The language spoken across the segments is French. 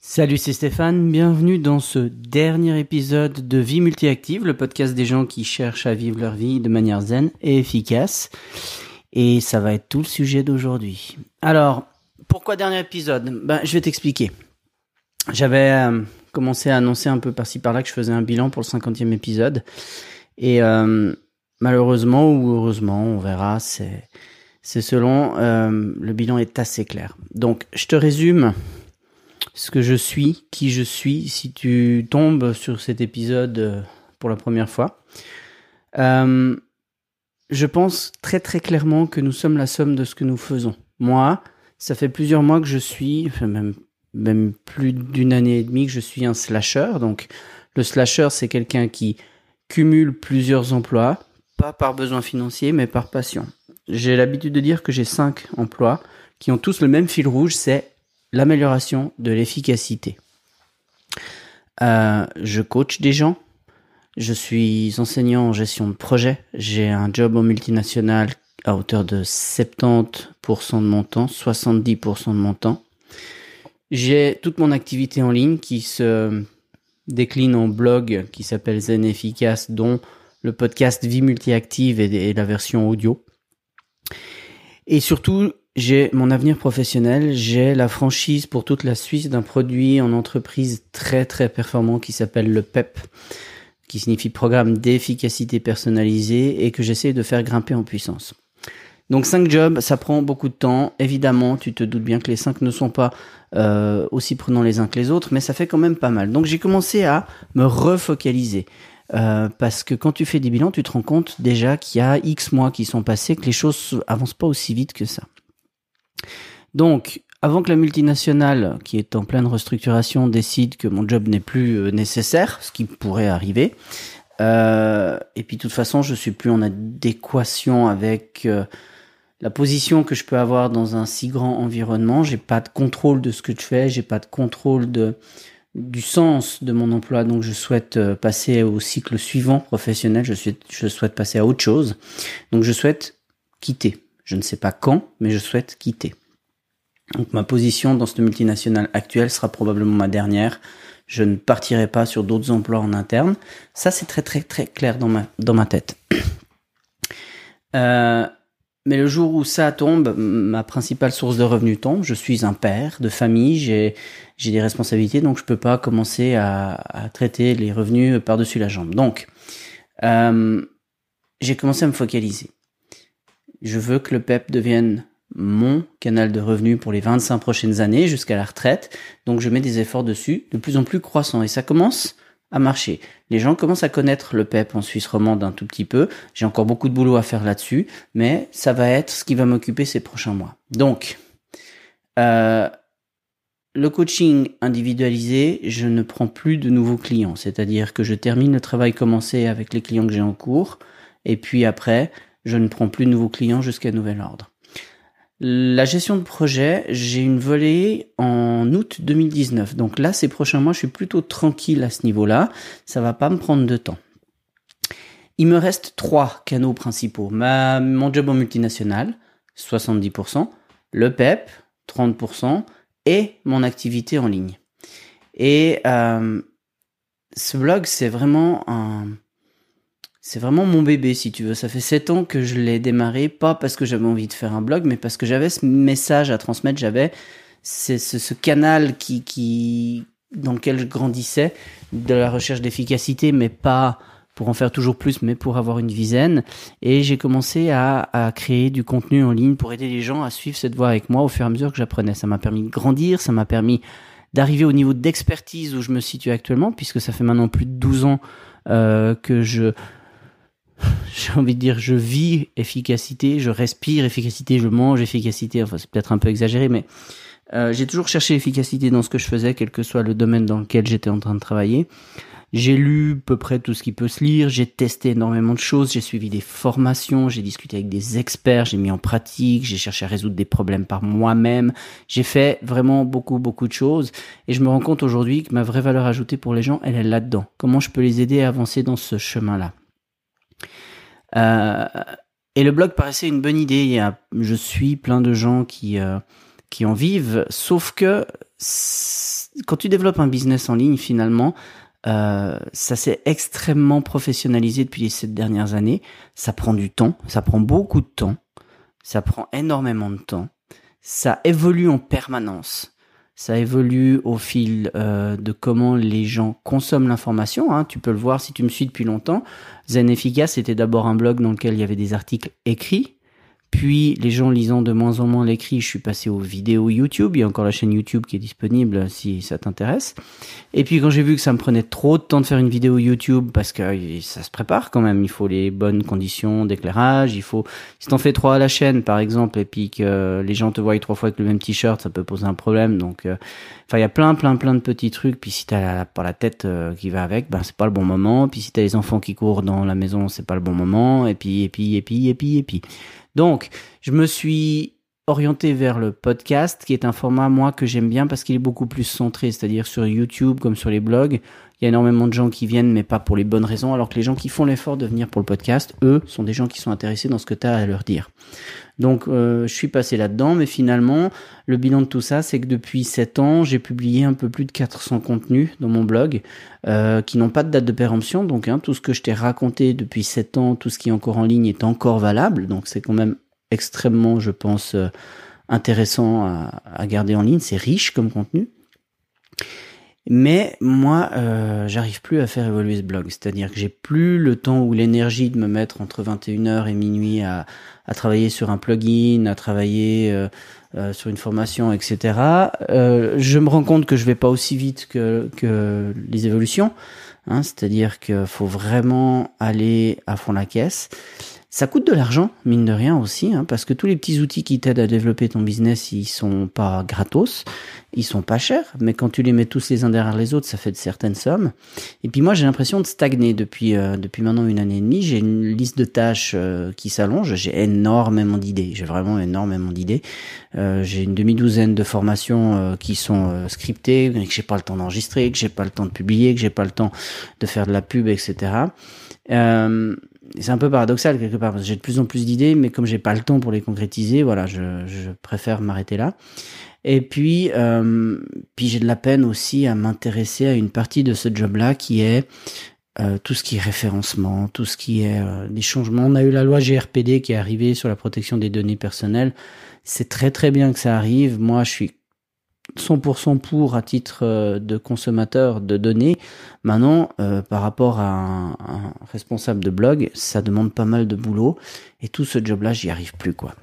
Salut, c'est Stéphane. Bienvenue dans ce dernier épisode de Vie Multiactive, le podcast des gens qui cherchent à vivre leur vie de manière zen et efficace. Et ça va être tout le sujet d'aujourd'hui. Alors, pourquoi dernier épisode? Ben, je vais t'expliquer. J'avais euh, commencé à annoncer un peu par-ci par-là que je faisais un bilan pour le 50e épisode. Et euh, malheureusement ou heureusement, on verra, c'est selon. Euh, le bilan est assez clair. Donc, je te résume ce que je suis, qui je suis, si tu tombes sur cet épisode euh, pour la première fois. Euh, je pense très très clairement que nous sommes la somme de ce que nous faisons. Moi, ça fait plusieurs mois que je suis, même plus d'une année et demie que je suis un slasher. Donc, le slasher, c'est quelqu'un qui cumule plusieurs emplois, pas par besoin financier, mais par passion. J'ai l'habitude de dire que j'ai cinq emplois qui ont tous le même fil rouge, c'est l'amélioration de l'efficacité. Euh, je coach des gens. Je suis enseignant en gestion de projet. J'ai un job en multinational à hauteur de 70% de mon temps, 70% de mon temps. J'ai toute mon activité en ligne qui se décline en blog qui s'appelle Zen Efficace, dont le podcast Vie Multiactive et la version audio. Et surtout, j'ai mon avenir professionnel, j'ai la franchise pour toute la Suisse d'un produit en entreprise très très performant qui s'appelle le PEP, qui signifie programme d'efficacité personnalisée et que j'essaie de faire grimper en puissance. Donc cinq jobs, ça prend beaucoup de temps. Évidemment, tu te doutes bien que les cinq ne sont pas euh, aussi prenants les uns que les autres, mais ça fait quand même pas mal. Donc j'ai commencé à me refocaliser. Euh, parce que quand tu fais des bilans, tu te rends compte déjà qu'il y a X mois qui sont passés, que les choses avancent pas aussi vite que ça. Donc, avant que la multinationale, qui est en pleine restructuration, décide que mon job n'est plus euh, nécessaire, ce qui pourrait arriver, euh, et puis de toute façon, je suis plus en adéquation avec euh, la position que je peux avoir dans un si grand environnement. J'ai pas de contrôle de ce que je fais, j'ai pas de contrôle du sens de mon emploi, donc je souhaite passer au cycle suivant professionnel, je souhaite passer à autre chose. Donc je souhaite quitter. Je ne sais pas quand, mais je souhaite quitter. Donc ma position dans cette multinationale actuelle sera probablement ma dernière. Je ne partirai pas sur d'autres emplois en interne. Ça c'est très très très clair dans ma dans ma tête. Euh, mais le jour où ça tombe, ma principale source de revenus tombe. Je suis un père de famille, j'ai j'ai des responsabilités, donc je peux pas commencer à, à traiter les revenus par-dessus la jambe. Donc, euh, j'ai commencé à me focaliser. Je veux que le PEP devienne mon canal de revenus pour les 25 prochaines années jusqu'à la retraite. Donc je mets des efforts dessus de plus en plus croissants et ça commence à marcher. Les gens commencent à connaître le PEP en Suisse romande un tout petit peu. J'ai encore beaucoup de boulot à faire là-dessus, mais ça va être ce qui va m'occuper ces prochains mois. Donc, euh, le coaching individualisé, je ne prends plus de nouveaux clients. C'est-à-dire que je termine le travail commencé avec les clients que j'ai en cours, et puis après, je ne prends plus de nouveaux clients jusqu'à nouvel ordre. La gestion de projet, j'ai une volée en août 2019. Donc là, ces prochains mois, je suis plutôt tranquille à ce niveau-là. Ça va pas me prendre de temps. Il me reste trois canaux principaux. Ma, mon job en multinational, 70%, le PEP, 30%, et mon activité en ligne. Et euh, ce blog, c'est vraiment un c'est vraiment mon bébé, si tu veux. Ça fait sept ans que je l'ai démarré, pas parce que j'avais envie de faire un blog, mais parce que j'avais ce message à transmettre, j'avais ce, ce, canal qui, qui, dans lequel je grandissais, de la recherche d'efficacité, mais pas pour en faire toujours plus, mais pour avoir une dizaine. Et j'ai commencé à, à, créer du contenu en ligne pour aider les gens à suivre cette voie avec moi au fur et à mesure que j'apprenais. Ça m'a permis de grandir, ça m'a permis d'arriver au niveau d'expertise où je me situe actuellement, puisque ça fait maintenant plus de 12 ans euh, que je j'ai envie de dire, je vis efficacité, je respire efficacité, je mange efficacité. Enfin, c'est peut-être un peu exagéré, mais euh, j'ai toujours cherché l'efficacité dans ce que je faisais, quel que soit le domaine dans lequel j'étais en train de travailler. J'ai lu à peu près tout ce qui peut se lire, j'ai testé énormément de choses, j'ai suivi des formations, j'ai discuté avec des experts, j'ai mis en pratique, j'ai cherché à résoudre des problèmes par moi-même, j'ai fait vraiment beaucoup beaucoup de choses et je me rends compte aujourd'hui que ma vraie valeur ajoutée pour les gens, elle est là-dedans. Comment je peux les aider à avancer dans ce chemin-là? Euh, et le blog paraissait une bonne idée. Je suis plein de gens qui euh, qui en vivent, sauf que quand tu développes un business en ligne, finalement, euh, ça s'est extrêmement professionnalisé depuis les sept dernières années. Ça prend du temps, ça prend beaucoup de temps, ça prend énormément de temps. Ça évolue en permanence. Ça évolue au fil euh, de comment les gens consomment l'information. Hein. Tu peux le voir si tu me suis depuis longtemps. Zen Efficace c'était d'abord un blog dans lequel il y avait des articles écrits puis, les gens lisant de moins en moins l'écrit, je suis passé aux vidéos YouTube. Il y a encore la chaîne YouTube qui est disponible si ça t'intéresse. Et puis, quand j'ai vu que ça me prenait trop de temps de faire une vidéo YouTube, parce que euh, ça se prépare quand même, il faut les bonnes conditions d'éclairage, il faut, si t'en fais trois à la chaîne, par exemple, et puis que les gens te voient trois fois avec le même t-shirt, ça peut poser un problème. Donc, euh, enfin, il y a plein, plein, plein de petits trucs. Puis, si t'as la, pas la tête euh, qui va avec, ben, c'est pas le bon moment. Puis, si t'as les enfants qui courent dans la maison, c'est pas le bon moment. Et puis, et puis, et puis, et puis, et puis. Donc, je me suis orienté vers le podcast, qui est un format, moi, que j'aime bien parce qu'il est beaucoup plus centré, c'est-à-dire sur YouTube comme sur les blogs. Il y a énormément de gens qui viennent, mais pas pour les bonnes raisons, alors que les gens qui font l'effort de venir pour le podcast, eux, sont des gens qui sont intéressés dans ce que tu as à leur dire. Donc, euh, je suis passé là-dedans, mais finalement, le bilan de tout ça, c'est que depuis 7 ans, j'ai publié un peu plus de 400 contenus dans mon blog, euh, qui n'ont pas de date de péremption. Donc, hein, tout ce que je t'ai raconté depuis 7 ans, tout ce qui est encore en ligne est encore valable. Donc, c'est quand même extrêmement, je pense, euh, intéressant à, à garder en ligne. C'est riche comme contenu. Mais moi, euh, j'arrive plus à faire évoluer ce blog. C'est-à-dire que j'ai plus le temps ou l'énergie de me mettre entre 21h et minuit à, à travailler sur un plugin, à travailler euh, euh, sur une formation, etc. Euh, je me rends compte que je vais pas aussi vite que, que les évolutions. Hein, C'est-à-dire qu'il faut vraiment aller à fond la caisse. Ça coûte de l'argent, mine de rien aussi, hein, parce que tous les petits outils qui t'aident à développer ton business, ils sont pas gratos, ils sont pas chers, mais quand tu les mets tous les uns derrière les autres, ça fait de certaines sommes. Et puis moi, j'ai l'impression de stagner depuis euh, depuis maintenant une année et demie. J'ai une liste de tâches euh, qui s'allonge. J'ai énormément d'idées. J'ai vraiment énormément d'idées. Euh, j'ai une demi-douzaine de formations qui sont scriptées, que j'ai pas le temps d'enregistrer, que j'ai pas le temps de publier, que j'ai pas le temps de faire de la pub, etc. Euh, c'est un peu paradoxal quelque part parce que j'ai de plus en plus d'idées, mais comme j'ai pas le temps pour les concrétiser, voilà, je, je préfère m'arrêter là. Et puis, euh, puis j'ai de la peine aussi à m'intéresser à une partie de ce job-là qui est euh, tout ce qui est référencement, tout ce qui est euh, des changements. On a eu la loi GRPD qui est arrivée sur la protection des données personnelles. C'est très très bien que ça arrive. Moi, je suis 100% pour à titre euh, de consommateur de données. Maintenant, euh, par rapport à un, responsable de blog, ça demande pas mal de boulot et tout ce job-là, j'y arrive plus quoi.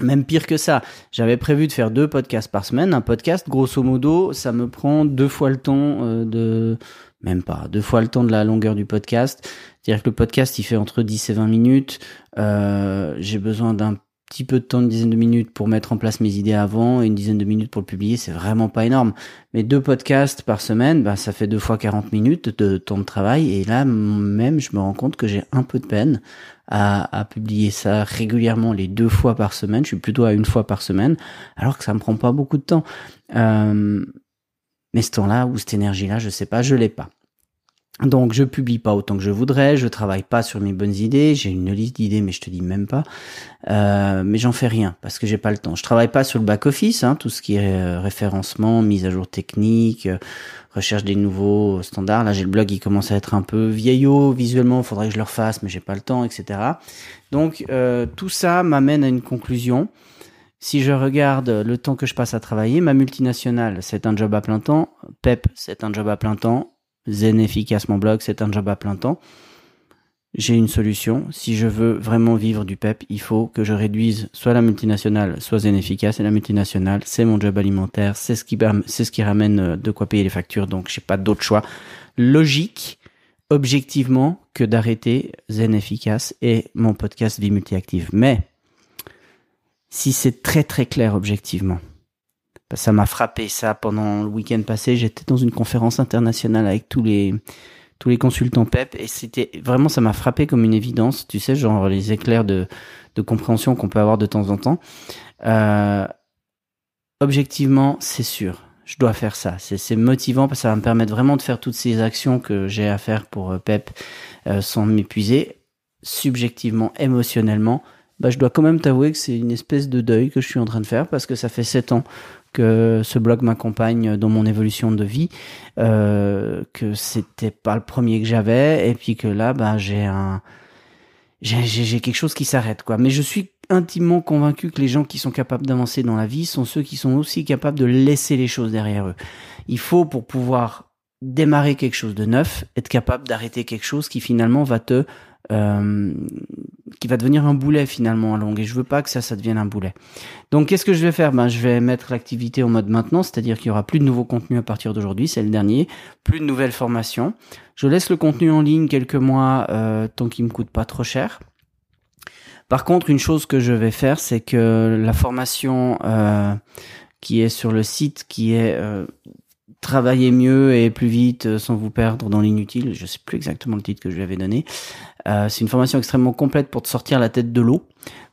Même pire que ça, j'avais prévu de faire deux podcasts par semaine. Un podcast, grosso modo, ça me prend deux fois le temps euh, de, même pas, deux fois le temps de la longueur du podcast. C'est-à-dire que le podcast, il fait entre 10 et 20 minutes. J'ai besoin d'un petit peu de temps, une dizaine de minutes pour mettre en place mes idées avant et une dizaine de minutes pour le publier, c'est vraiment pas énorme. Mais deux podcasts par semaine, bah, ça fait deux fois 40 minutes de temps de travail et là même je me rends compte que j'ai un peu de peine à, publier ça régulièrement les deux fois par semaine. Je suis plutôt à une fois par semaine alors que ça me prend pas beaucoup de temps. Euh, mais ce temps-là ou cette énergie-là, je sais pas, je l'ai pas. Donc je publie pas autant que je voudrais, je travaille pas sur mes bonnes idées, j'ai une liste d'idées mais je te dis même pas, euh, mais j'en fais rien parce que j'ai pas le temps. Je travaille pas sur le back office, hein, tout ce qui est euh, référencement, mise à jour technique, euh, recherche des nouveaux standards. Là j'ai le blog qui commence à être un peu vieillot visuellement, faudrait que je le refasse mais j'ai pas le temps, etc. Donc euh, tout ça m'amène à une conclusion. Si je regarde le temps que je passe à travailler, ma multinationale, c'est un job à plein temps. PEP, c'est un job à plein temps. Zen efficace mon blog, c'est un job à plein temps. J'ai une solution. Si je veux vraiment vivre du PEP, il faut que je réduise soit la multinationale, soit Zen efficace. Et la multinationale, c'est mon job alimentaire, c'est ce qui, c'est ce qui ramène euh, de quoi payer les factures. Donc, j'ai pas d'autre choix logique, objectivement, que d'arrêter Zen efficace et mon podcast Vie multiactive. Mais, si c'est très très clair objectivement, ça m'a frappé ça pendant le week-end passé. J'étais dans une conférence internationale avec tous les tous les consultants PEP et c'était vraiment ça m'a frappé comme une évidence. Tu sais, genre les éclairs de de compréhension qu'on peut avoir de temps en temps. Euh, objectivement, c'est sûr. Je dois faire ça. C'est motivant parce que ça va me permettre vraiment de faire toutes ces actions que j'ai à faire pour euh, PEP euh, sans m'épuiser. Subjectivement, émotionnellement, bah, je dois quand même t'avouer que c'est une espèce de deuil que je suis en train de faire parce que ça fait sept ans que ce blog m'accompagne dans mon évolution de vie, euh, que c'était pas le premier que j'avais, et puis que là, bah, j'ai un, j'ai quelque chose qui s'arrête, quoi. Mais je suis intimement convaincu que les gens qui sont capables d'avancer dans la vie sont ceux qui sont aussi capables de laisser les choses derrière eux. Il faut, pour pouvoir démarrer quelque chose de neuf, être capable d'arrêter quelque chose qui finalement va te euh, qui va devenir un boulet finalement à longue et je veux pas que ça ça devienne un boulet. Donc qu'est-ce que je vais faire? Ben je vais mettre l'activité en mode maintenant, c'est-à-dire qu'il y aura plus de nouveaux contenus à partir d'aujourd'hui, c'est le dernier, plus de nouvelles formations. Je laisse le contenu en ligne quelques mois euh, tant qu'il me coûte pas trop cher. Par contre, une chose que je vais faire, c'est que la formation euh, qui est sur le site, qui est euh, travailler mieux et plus vite euh, sans vous perdre dans l'inutile. Je sais plus exactement le titre que je lui avais donné. Euh, c'est une formation extrêmement complète pour te sortir la tête de l'eau,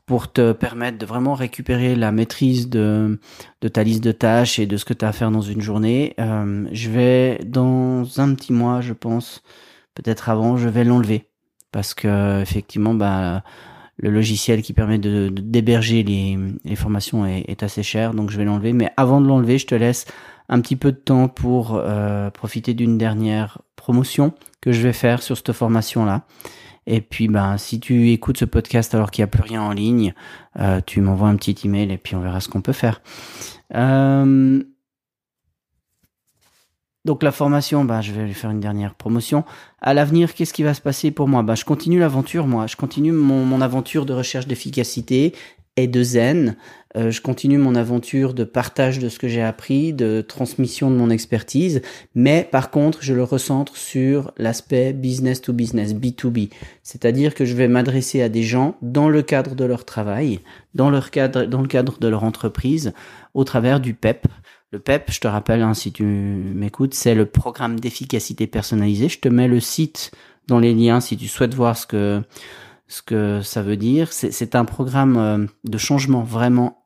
pour te permettre de vraiment récupérer la maîtrise de, de ta liste de tâches et de ce que tu as à faire dans une journée. Euh, je vais dans un petit mois, je pense, peut-être avant, je vais l'enlever parce que effectivement, bah le logiciel qui permet de, d'héberger les, les formations est, est, assez cher, donc je vais l'enlever. Mais avant de l'enlever, je te laisse un petit peu de temps pour euh, profiter d'une dernière promotion que je vais faire sur cette formation-là. Et puis, ben, si tu écoutes ce podcast alors qu'il n'y a plus rien en ligne, euh, tu m'envoies un petit email et puis on verra ce qu'on peut faire. Euh, donc la formation, ben, je vais lui faire une dernière promotion. À l'avenir, qu'est-ce qui va se passer pour moi? Ben, Je continue l'aventure, moi. Je continue mon, mon aventure de recherche d'efficacité et de zen. Euh, je continue mon aventure de partage de ce que j'ai appris, de transmission de mon expertise, mais par contre, je le recentre sur l'aspect business to business, B2B. C'est-à-dire que je vais m'adresser à des gens dans le cadre de leur travail, dans leur cadre, dans le cadre de leur entreprise, au travers du PEP. Le PEP, je te rappelle, hein, si tu m'écoutes, c'est le programme d'efficacité personnalisé. Je te mets le site dans les liens si tu souhaites voir ce que ce que ça veut dire. C'est un programme euh, de changement vraiment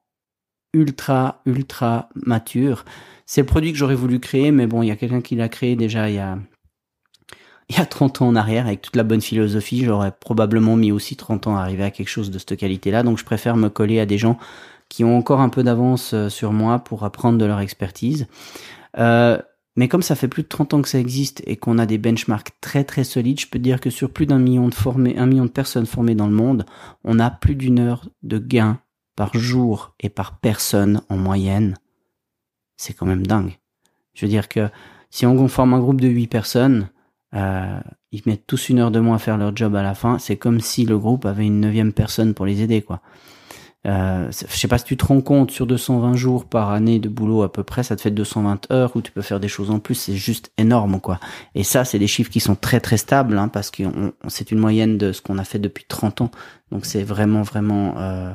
ultra, ultra mature. C'est le produit que j'aurais voulu créer, mais bon, il y a quelqu'un qui l'a créé déjà il y a, il y a 30 ans en arrière avec toute la bonne philosophie. J'aurais probablement mis aussi 30 ans à arriver à quelque chose de cette qualité-là. Donc je préfère me coller à des gens qui ont encore un peu d'avance euh, sur moi pour apprendre de leur expertise. Euh, mais comme ça fait plus de 30 ans que ça existe et qu'on a des benchmarks très très solides, je peux dire que sur plus d'un million de formés, un million de personnes formées dans le monde, on a plus d'une heure de gain par jour et par personne en moyenne. C'est quand même dingue. Je veux dire que si on forme un groupe de 8 personnes, euh, ils mettent tous une heure de moins à faire leur job à la fin. C'est comme si le groupe avait une neuvième personne pour les aider, quoi. Euh, je sais pas si tu te rends compte, sur 220 jours par année de boulot à peu près, ça te fait 220 heures où tu peux faire des choses en plus, c'est juste énorme quoi. Et ça, c'est des chiffres qui sont très très stables, hein, parce que c'est une moyenne de ce qu'on a fait depuis 30 ans. Donc c'est vraiment vraiment euh,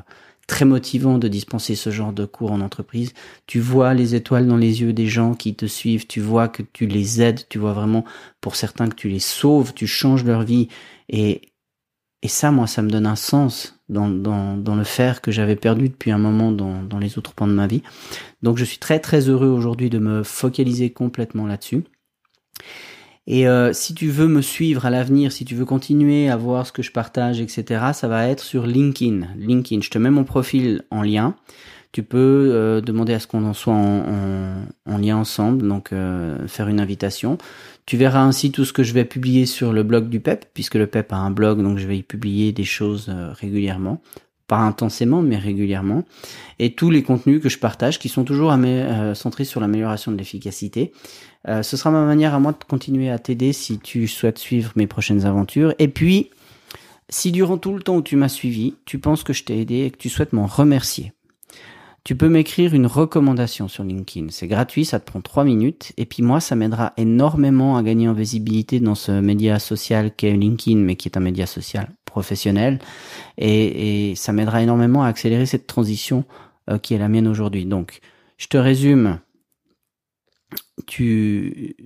très motivant de dispenser ce genre de cours en entreprise. Tu vois les étoiles dans les yeux des gens qui te suivent, tu vois que tu les aides, tu vois vraiment pour certains que tu les sauves, tu changes leur vie. Et, et ça, moi, ça me donne un sens dans, le faire que j'avais perdu depuis un moment dans, dans les autres pans de ma vie. Donc je suis très très heureux aujourd'hui de me focaliser complètement là-dessus. Et euh, si tu veux me suivre à l'avenir, si tu veux continuer à voir ce que je partage, etc., ça va être sur LinkedIn. LinkedIn, je te mets mon profil en lien. Tu peux euh, demander à ce qu'on en soit en, en, en, lien ensemble, donc euh, faire une invitation. Tu verras ainsi tout ce que je vais publier sur le blog du PEP, puisque le PEP a un blog, donc je vais y publier des choses euh, régulièrement. Pas intensément, mais régulièrement. Et tous les contenus que je partage, qui sont toujours euh, centrés sur l'amélioration de l'efficacité. Ce sera ma manière à moi de continuer à t'aider si tu souhaites suivre mes prochaines aventures. Et puis, si durant tout le temps où tu m'as suivi, tu penses que je t'ai aidé et que tu souhaites m'en remercier, tu peux m'écrire une recommandation sur LinkedIn. C'est gratuit, ça te prend trois minutes. Et puis moi, ça m'aidera énormément à gagner en visibilité dans ce média social qu'est LinkedIn, mais qui est un média social professionnel. Et, ça m'aidera énormément à accélérer cette transition euh, qui est la mienne aujourd'hui. Donc, je te résume. Tu,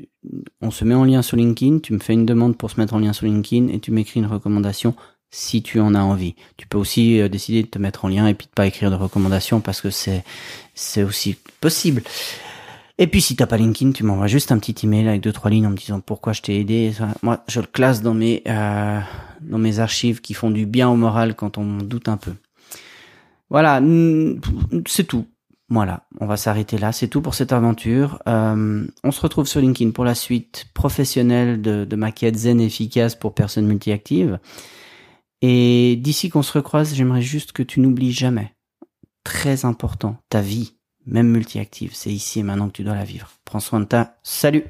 on se met en lien sur LinkedIn, tu me fais une demande pour se mettre en lien sur LinkedIn et tu m'écris une recommandation si tu en as envie. Tu peux aussi euh, décider de te mettre en lien et puis de pas écrire de recommandations parce que c'est c'est aussi possible. Et puis si t'as pas LinkedIn, tu m'envoies juste un petit email avec deux trois lignes en me disant pourquoi je t'ai aidé. Moi, je le classe dans mes euh, dans mes archives qui font du bien au moral quand on doute un peu. Voilà, c'est tout. Voilà, on va s'arrêter là. C'est tout pour cette aventure. Euh, on se retrouve sur LinkedIn pour la suite professionnelle de, de ma quête zen efficace pour personnes multiactives. Et d'ici qu'on se recroise, j'aimerais juste que tu n'oublies jamais, très important, ta vie, même multiactive, c'est ici et maintenant que tu dois la vivre. Prends soin de ta. Salut